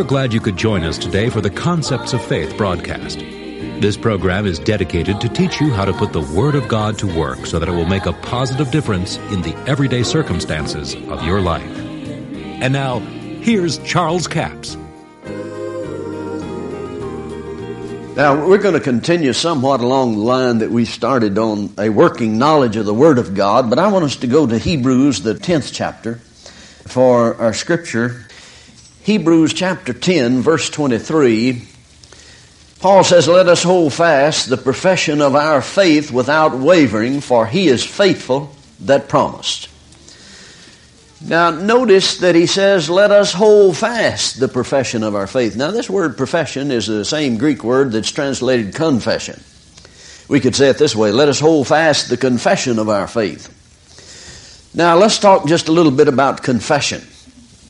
We're glad you could join us today for the Concepts of Faith broadcast. This program is dedicated to teach you how to put the Word of God to work so that it will make a positive difference in the everyday circumstances of your life. And now, here's Charles Capps. Now, we're going to continue somewhat along the line that we started on a working knowledge of the Word of God, but I want us to go to Hebrews, the 10th chapter, for our scripture. Hebrews chapter 10, verse 23. Paul says, Let us hold fast the profession of our faith without wavering, for he is faithful that promised. Now, notice that he says, let us hold fast the profession of our faith. Now, this word profession is the same Greek word that's translated confession. We could say it this way let us hold fast the confession of our faith. Now, let's talk just a little bit about confession.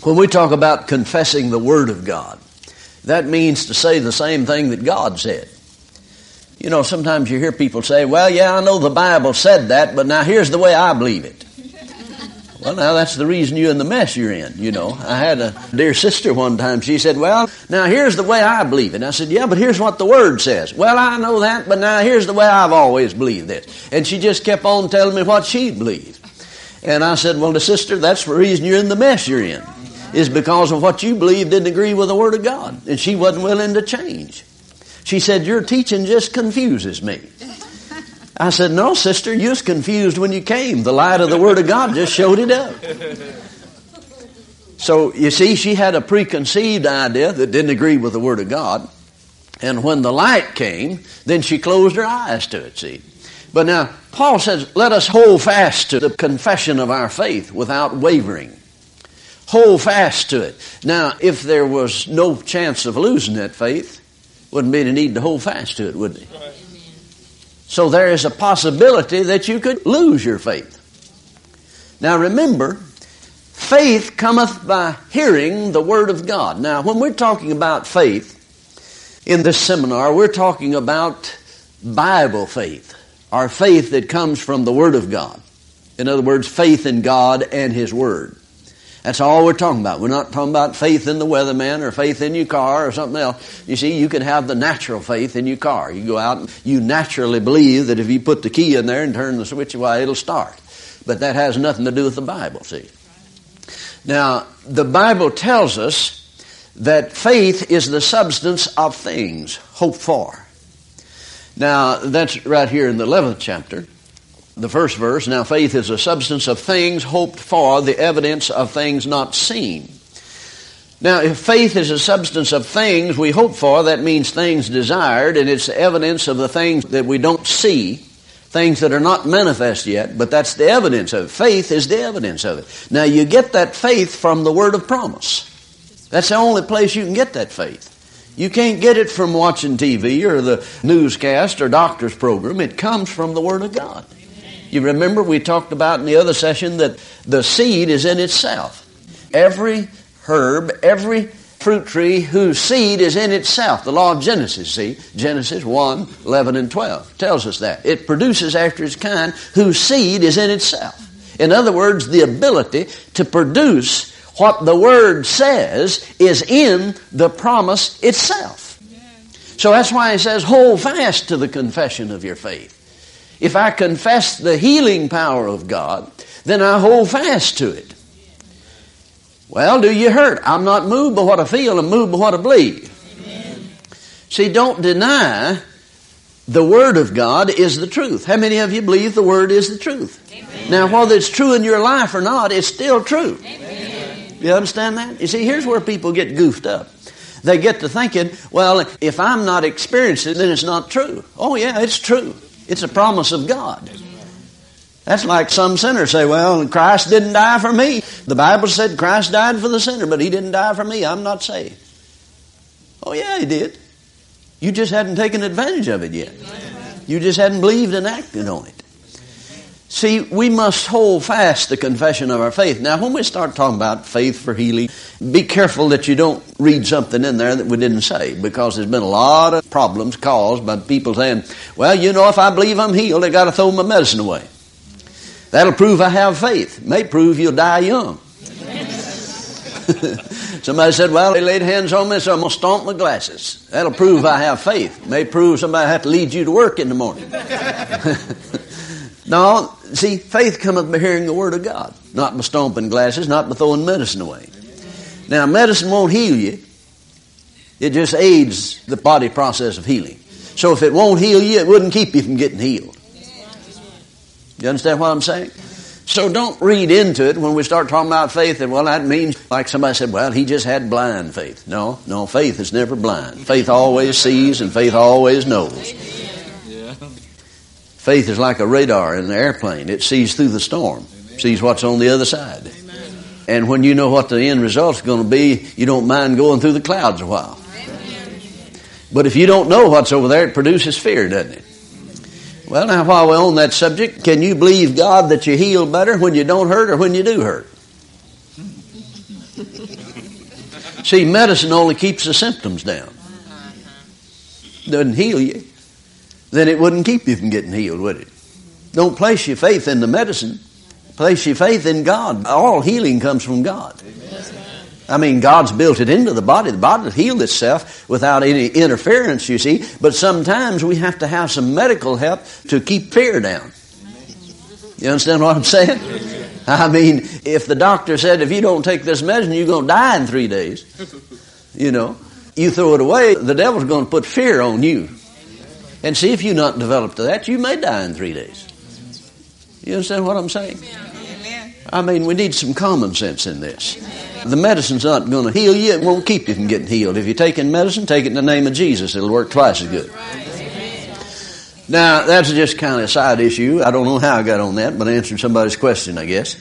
When we talk about confessing the Word of God, that means to say the same thing that God said. You know, sometimes you hear people say, well, yeah, I know the Bible said that, but now here's the way I believe it. Well, now that's the reason you're in the mess you're in, you know. I had a dear sister one time, she said, Well, now here's the way I believe it. I said, Yeah, but here's what the Word says. Well, I know that, but now here's the way I've always believed this. And she just kept on telling me what she believed. And I said, Well, the sister, that's the reason you're in the mess you're in, is because of what you believe didn't agree with the Word of God. And she wasn't willing to change. She said, Your teaching just confuses me. I said, No, sister, you was confused when you came. The light of the Word of God just showed it up. So, you see, she had a preconceived idea that didn't agree with the Word of God. And when the light came, then she closed her eyes to it, see. But now, Paul says, let us hold fast to the confession of our faith without wavering. Hold fast to it. Now, if there was no chance of losing that faith, wouldn't be any need to hold fast to it, would there? So there is a possibility that you could lose your faith. Now remember, faith cometh by hearing the Word of God. Now, when we're talking about faith in this seminar, we're talking about Bible faith, our faith that comes from the Word of God. In other words, faith in God and His Word. That's all we're talking about. We're not talking about faith in the weatherman or faith in your car or something else. You see, you can have the natural faith in your car. You go out and you naturally believe that if you put the key in there and turn the switch, why, it'll start. But that has nothing to do with the Bible, see. Now, the Bible tells us that faith is the substance of things hoped for. Now, that's right here in the 11th chapter the first verse, now faith is a substance of things hoped for, the evidence of things not seen. Now, if faith is a substance of things we hope for, that means things desired, and it's the evidence of the things that we don't see, things that are not manifest yet, but that's the evidence of it. Faith is the evidence of it. Now, you get that faith from the word of promise. That's the only place you can get that faith. You can't get it from watching TV or the newscast or doctor's program. It comes from the Word of God. You remember we talked about in the other session that the seed is in itself. Every herb, every fruit tree whose seed is in itself. The law of Genesis, see, Genesis 1, 11 and 12 tells us that. It produces after its kind whose seed is in itself. In other words, the ability to produce what the Word says is in the promise itself. So that's why he says, hold fast to the confession of your faith. If I confess the healing power of God, then I hold fast to it. Well, do you hurt? I'm not moved by what I feel, I'm moved by what I believe. Amen. See, don't deny the Word of God is the truth. How many of you believe the Word is the truth? Amen. Now, whether it's true in your life or not, it's still true. Amen. You understand that? You see, here's where people get goofed up. They get to thinking, well, if I'm not experiencing it, then it's not true. Oh, yeah, it's true. It's a promise of God. That's like some sinners say, well, Christ didn't die for me. The Bible said Christ died for the sinner, but he didn't die for me. I'm not saved. Oh, yeah, he did. You just hadn't taken advantage of it yet. You just hadn't believed and acted on it. See, we must hold fast the confession of our faith. Now, when we start talking about faith for healing, be careful that you don't read something in there that we didn't say, because there's been a lot of problems caused by people saying, well, you know, if I believe I'm healed, I got to throw my medicine away. That'll prove I have faith. May prove you'll die young. Somebody said, well, they laid hands on me, so I'm going to stomp my glasses. That'll prove I have faith. May prove somebody have to lead you to work in the morning. no, see, faith cometh by hearing the word of God, not by stomping glasses, not by throwing medicine away. Now, medicine won't heal you. It just aids the body process of healing. So if it won't heal you, it wouldn't keep you from getting healed. You understand what I'm saying? So don't read into it when we start talking about faith and well that means like somebody said, well he just had blind faith. No, no, faith is never blind. Faith always sees and faith always knows. Faith is like a radar in an airplane. It sees through the storm, sees what's on the other side. And when you know what the end result is going to be, you don't mind going through the clouds a while. But if you don't know what's over there, it produces fear, doesn't it? Well, now, while we're on that subject, can you believe God that you heal better when you don't hurt or when you do hurt? See, medicine only keeps the symptoms down. Doesn't heal you. Then it wouldn't keep you from getting healed, would it? Don't place your faith in the medicine. Place your faith in God. All healing comes from God. I mean, God's built it into the body. The body will heal itself without any interference, you see. But sometimes we have to have some medical help to keep fear down. You understand what I'm saying? I mean, if the doctor said, if you don't take this medicine, you're going to die in three days, you know, you throw it away, the devil's going to put fear on you. And see, if you're not developed to that, you may die in three days. You understand what I'm saying? I mean, we need some common sense in this. The medicine's not going to heal you. It won't keep you from getting healed. If you're taking medicine, take it in the name of Jesus. It'll work twice as good. Now, that's just kind of a side issue. I don't know how I got on that, but I answered somebody's question, I guess.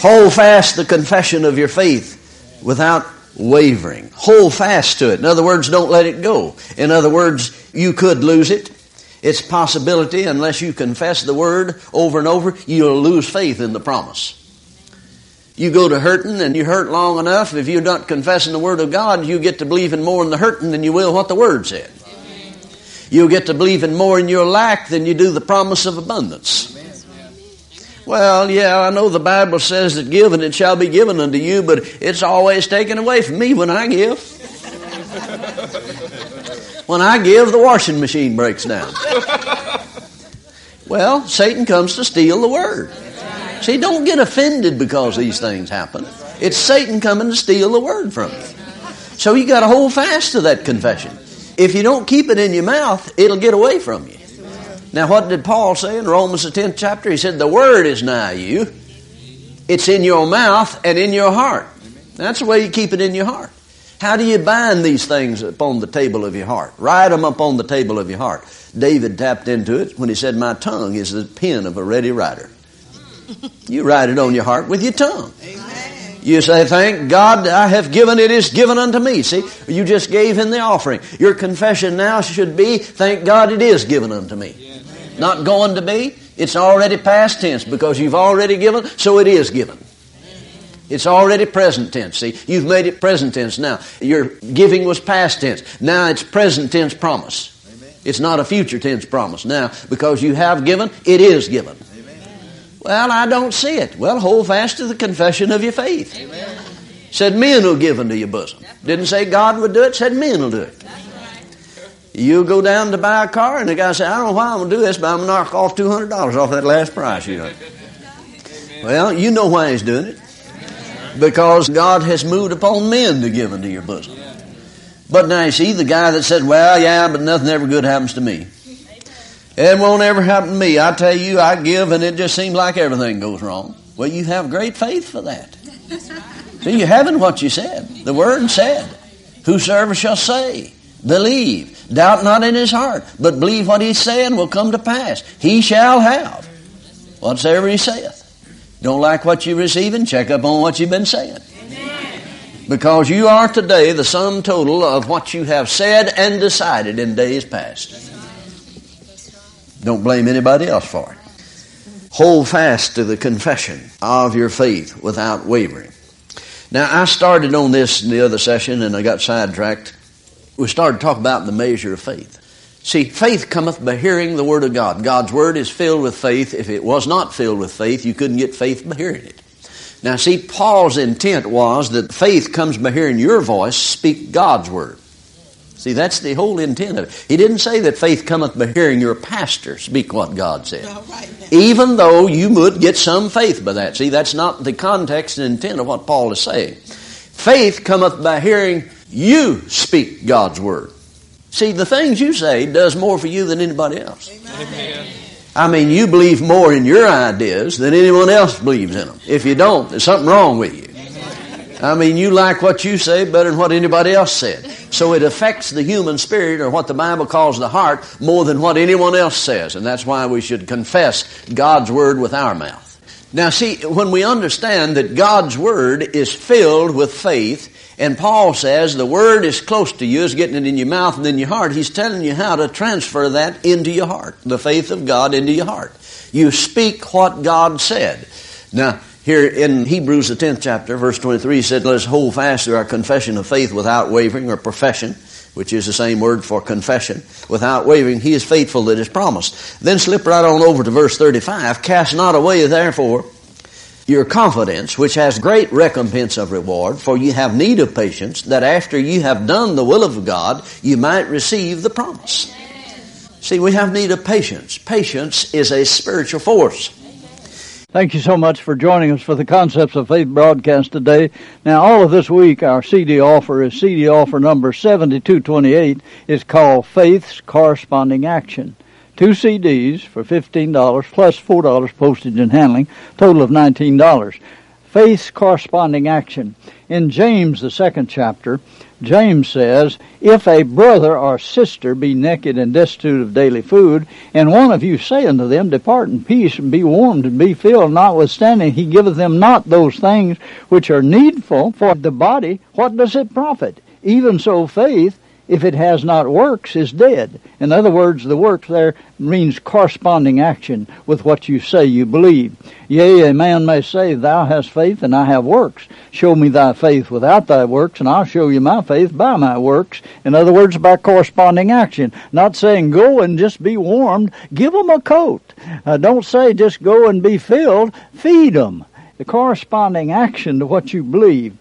Hold fast the confession of your faith without wavering. Hold fast to it. In other words, don't let it go. In other words, you could lose it. It's possibility, unless you confess the word over and over, you'll lose faith in the promise. You go to hurting and you hurt long enough, if you're not confessing the Word of God, you get to believing more in the hurting than you will what the Word said. You'll get to believing more in your lack than you do the promise of abundance. Well, yeah, I know the Bible says that give and it shall be given unto you, but it's always taken away from me when I give. When I give, the washing machine breaks down. Well, Satan comes to steal the word. See, don't get offended because these things happen. It's Satan coming to steal the word from you. So you got to hold fast to that confession. If you don't keep it in your mouth, it'll get away from you. Now, what did Paul say in Romans the 10th chapter? He said, The word is nigh you. It's in your mouth and in your heart. That's the way you keep it in your heart. How do you bind these things upon the table of your heart? Write them upon the table of your heart. David tapped into it when he said, My tongue is the pen of a ready writer. You write it on your heart with your tongue. Amen. You say, thank God I have given, it is given unto me. See, you just gave in the offering. Your confession now should be, thank God it is given unto me. Amen. Not going to be, it's already past tense because you've already given, so it is given. It's already present tense. See, you've made it present tense now. Your giving was past tense. Now it's present tense promise. It's not a future tense promise. Now, because you have given, it is given. Well, I don't see it. Well, hold fast to the confession of your faith. Amen. Said men will give unto your bosom. Didn't say God would do it, said men will do it. You go down to buy a car, and the guy says, I don't know why I'm going to do this, but I'm going to knock off $200 off that last price. You know. Well, you know why he's doing it. Because God has moved upon men to give unto your bosom. But now you see, the guy that said, well, yeah, but nothing ever good happens to me. It won't ever happen to me. I tell you, I give and it just seems like everything goes wrong. Well, you have great faith for that. See, you haven't what you said. The word said, Whosoever shall say, believe, doubt not in his heart, but believe what he's saying will come to pass. He shall have whatsoever he saith. Don't like what you're receiving, check up on what you've been saying. Because you are today the sum total of what you have said and decided in days past. Don't blame anybody else for it. Hold fast to the confession of your faith without wavering. Now, I started on this in the other session and I got sidetracked. We started to talk about the measure of faith. See, faith cometh by hearing the Word of God. God's Word is filled with faith. If it was not filled with faith, you couldn't get faith by hearing it. Now, see, Paul's intent was that faith comes by hearing your voice speak God's word. See, that's the whole intent of it. He didn't say that faith cometh by hearing your pastor speak what God said. Right Even though you would get some faith by that. See, that's not the context and intent of what Paul is saying. Faith cometh by hearing you speak God's word. See, the things you say does more for you than anybody else. Amen. I mean, you believe more in your ideas than anyone else believes in them. If you don't, there's something wrong with you. I mean, you like what you say better than what anybody else said. So it affects the human spirit, or what the Bible calls the heart, more than what anyone else says. And that's why we should confess God's Word with our mouth. Now, see, when we understand that God's Word is filled with faith, and Paul says the Word is close to you, is getting it in your mouth and in your heart, he's telling you how to transfer that into your heart, the faith of God into your heart. You speak what God said. Now, here in Hebrews, the 10th chapter, verse 23, he said, Let us hold fast to our confession of faith without wavering, or profession, which is the same word for confession, without wavering. He is faithful that is promised. Then slip right on over to verse 35. Cast not away, therefore, your confidence, which has great recompense of reward, for you have need of patience, that after you have done the will of God, you might receive the promise. See, we have need of patience. Patience is a spiritual force. Thank you so much for joining us for the Concepts of Faith broadcast today. Now, all of this week, our CD offer is CD offer number 7228. is called Faith's Corresponding Action. Two CDs for $15 plus $4 postage and handling, total of $19. Faith's Corresponding Action. In James, the second chapter, James says, If a brother or sister be naked and destitute of daily food, and one of you say unto them, Depart in peace, and be warmed, and be filled, notwithstanding he giveth them not those things which are needful for the body, what does it profit? Even so faith, if it has not works, is dead. In other words, the works there means corresponding action with what you say you believe. Yea, a man may say, Thou hast faith, and I have works. Show me thy faith without thy works, and I'll show you my faith by my works. In other words, by corresponding action. Not saying, Go and just be warmed. Give them a coat. Uh, don't say, Just go and be filled. Feed them. The corresponding action to what you believe.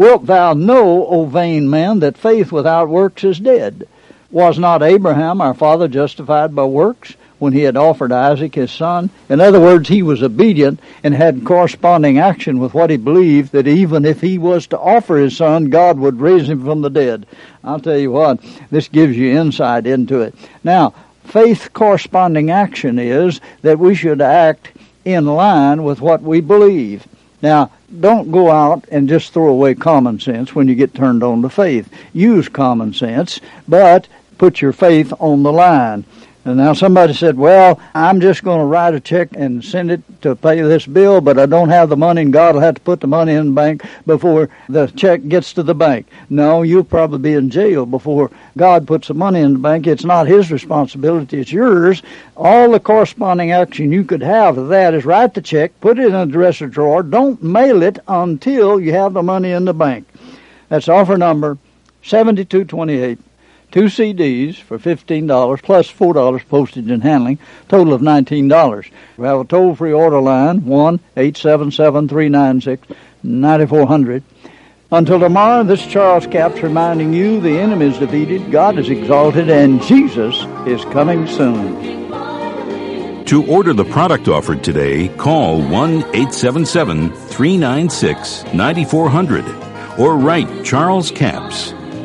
Wilt thou know, O vain man, that faith without works is dead? Was not Abraham our father justified by works when he had offered Isaac his son? In other words, he was obedient and had corresponding action with what he believed that even if he was to offer his son, God would raise him from the dead. I'll tell you what, this gives you insight into it. Now, faith corresponding action is that we should act in line with what we believe. Now, don't go out and just throw away common sense when you get turned on to faith. Use common sense, but put your faith on the line. And now somebody said, well, I'm just going to write a check and send it to pay this bill, but I don't have the money and God will have to put the money in the bank before the check gets to the bank. No, you'll probably be in jail before God puts the money in the bank. It's not His responsibility, it's yours. All the corresponding action you could have of that is write the check, put it in a dresser drawer, don't mail it until you have the money in the bank. That's offer number 7228 two CDs for $15 plus $4 postage and handling, total of $19. We have a toll-free order line, 1-877-396-9400. Until tomorrow, this Charles Capps reminding you the enemy is defeated, God is exalted, and Jesus is coming soon. To order the product offered today, call 1 877 396 9400 or write Charles Capps.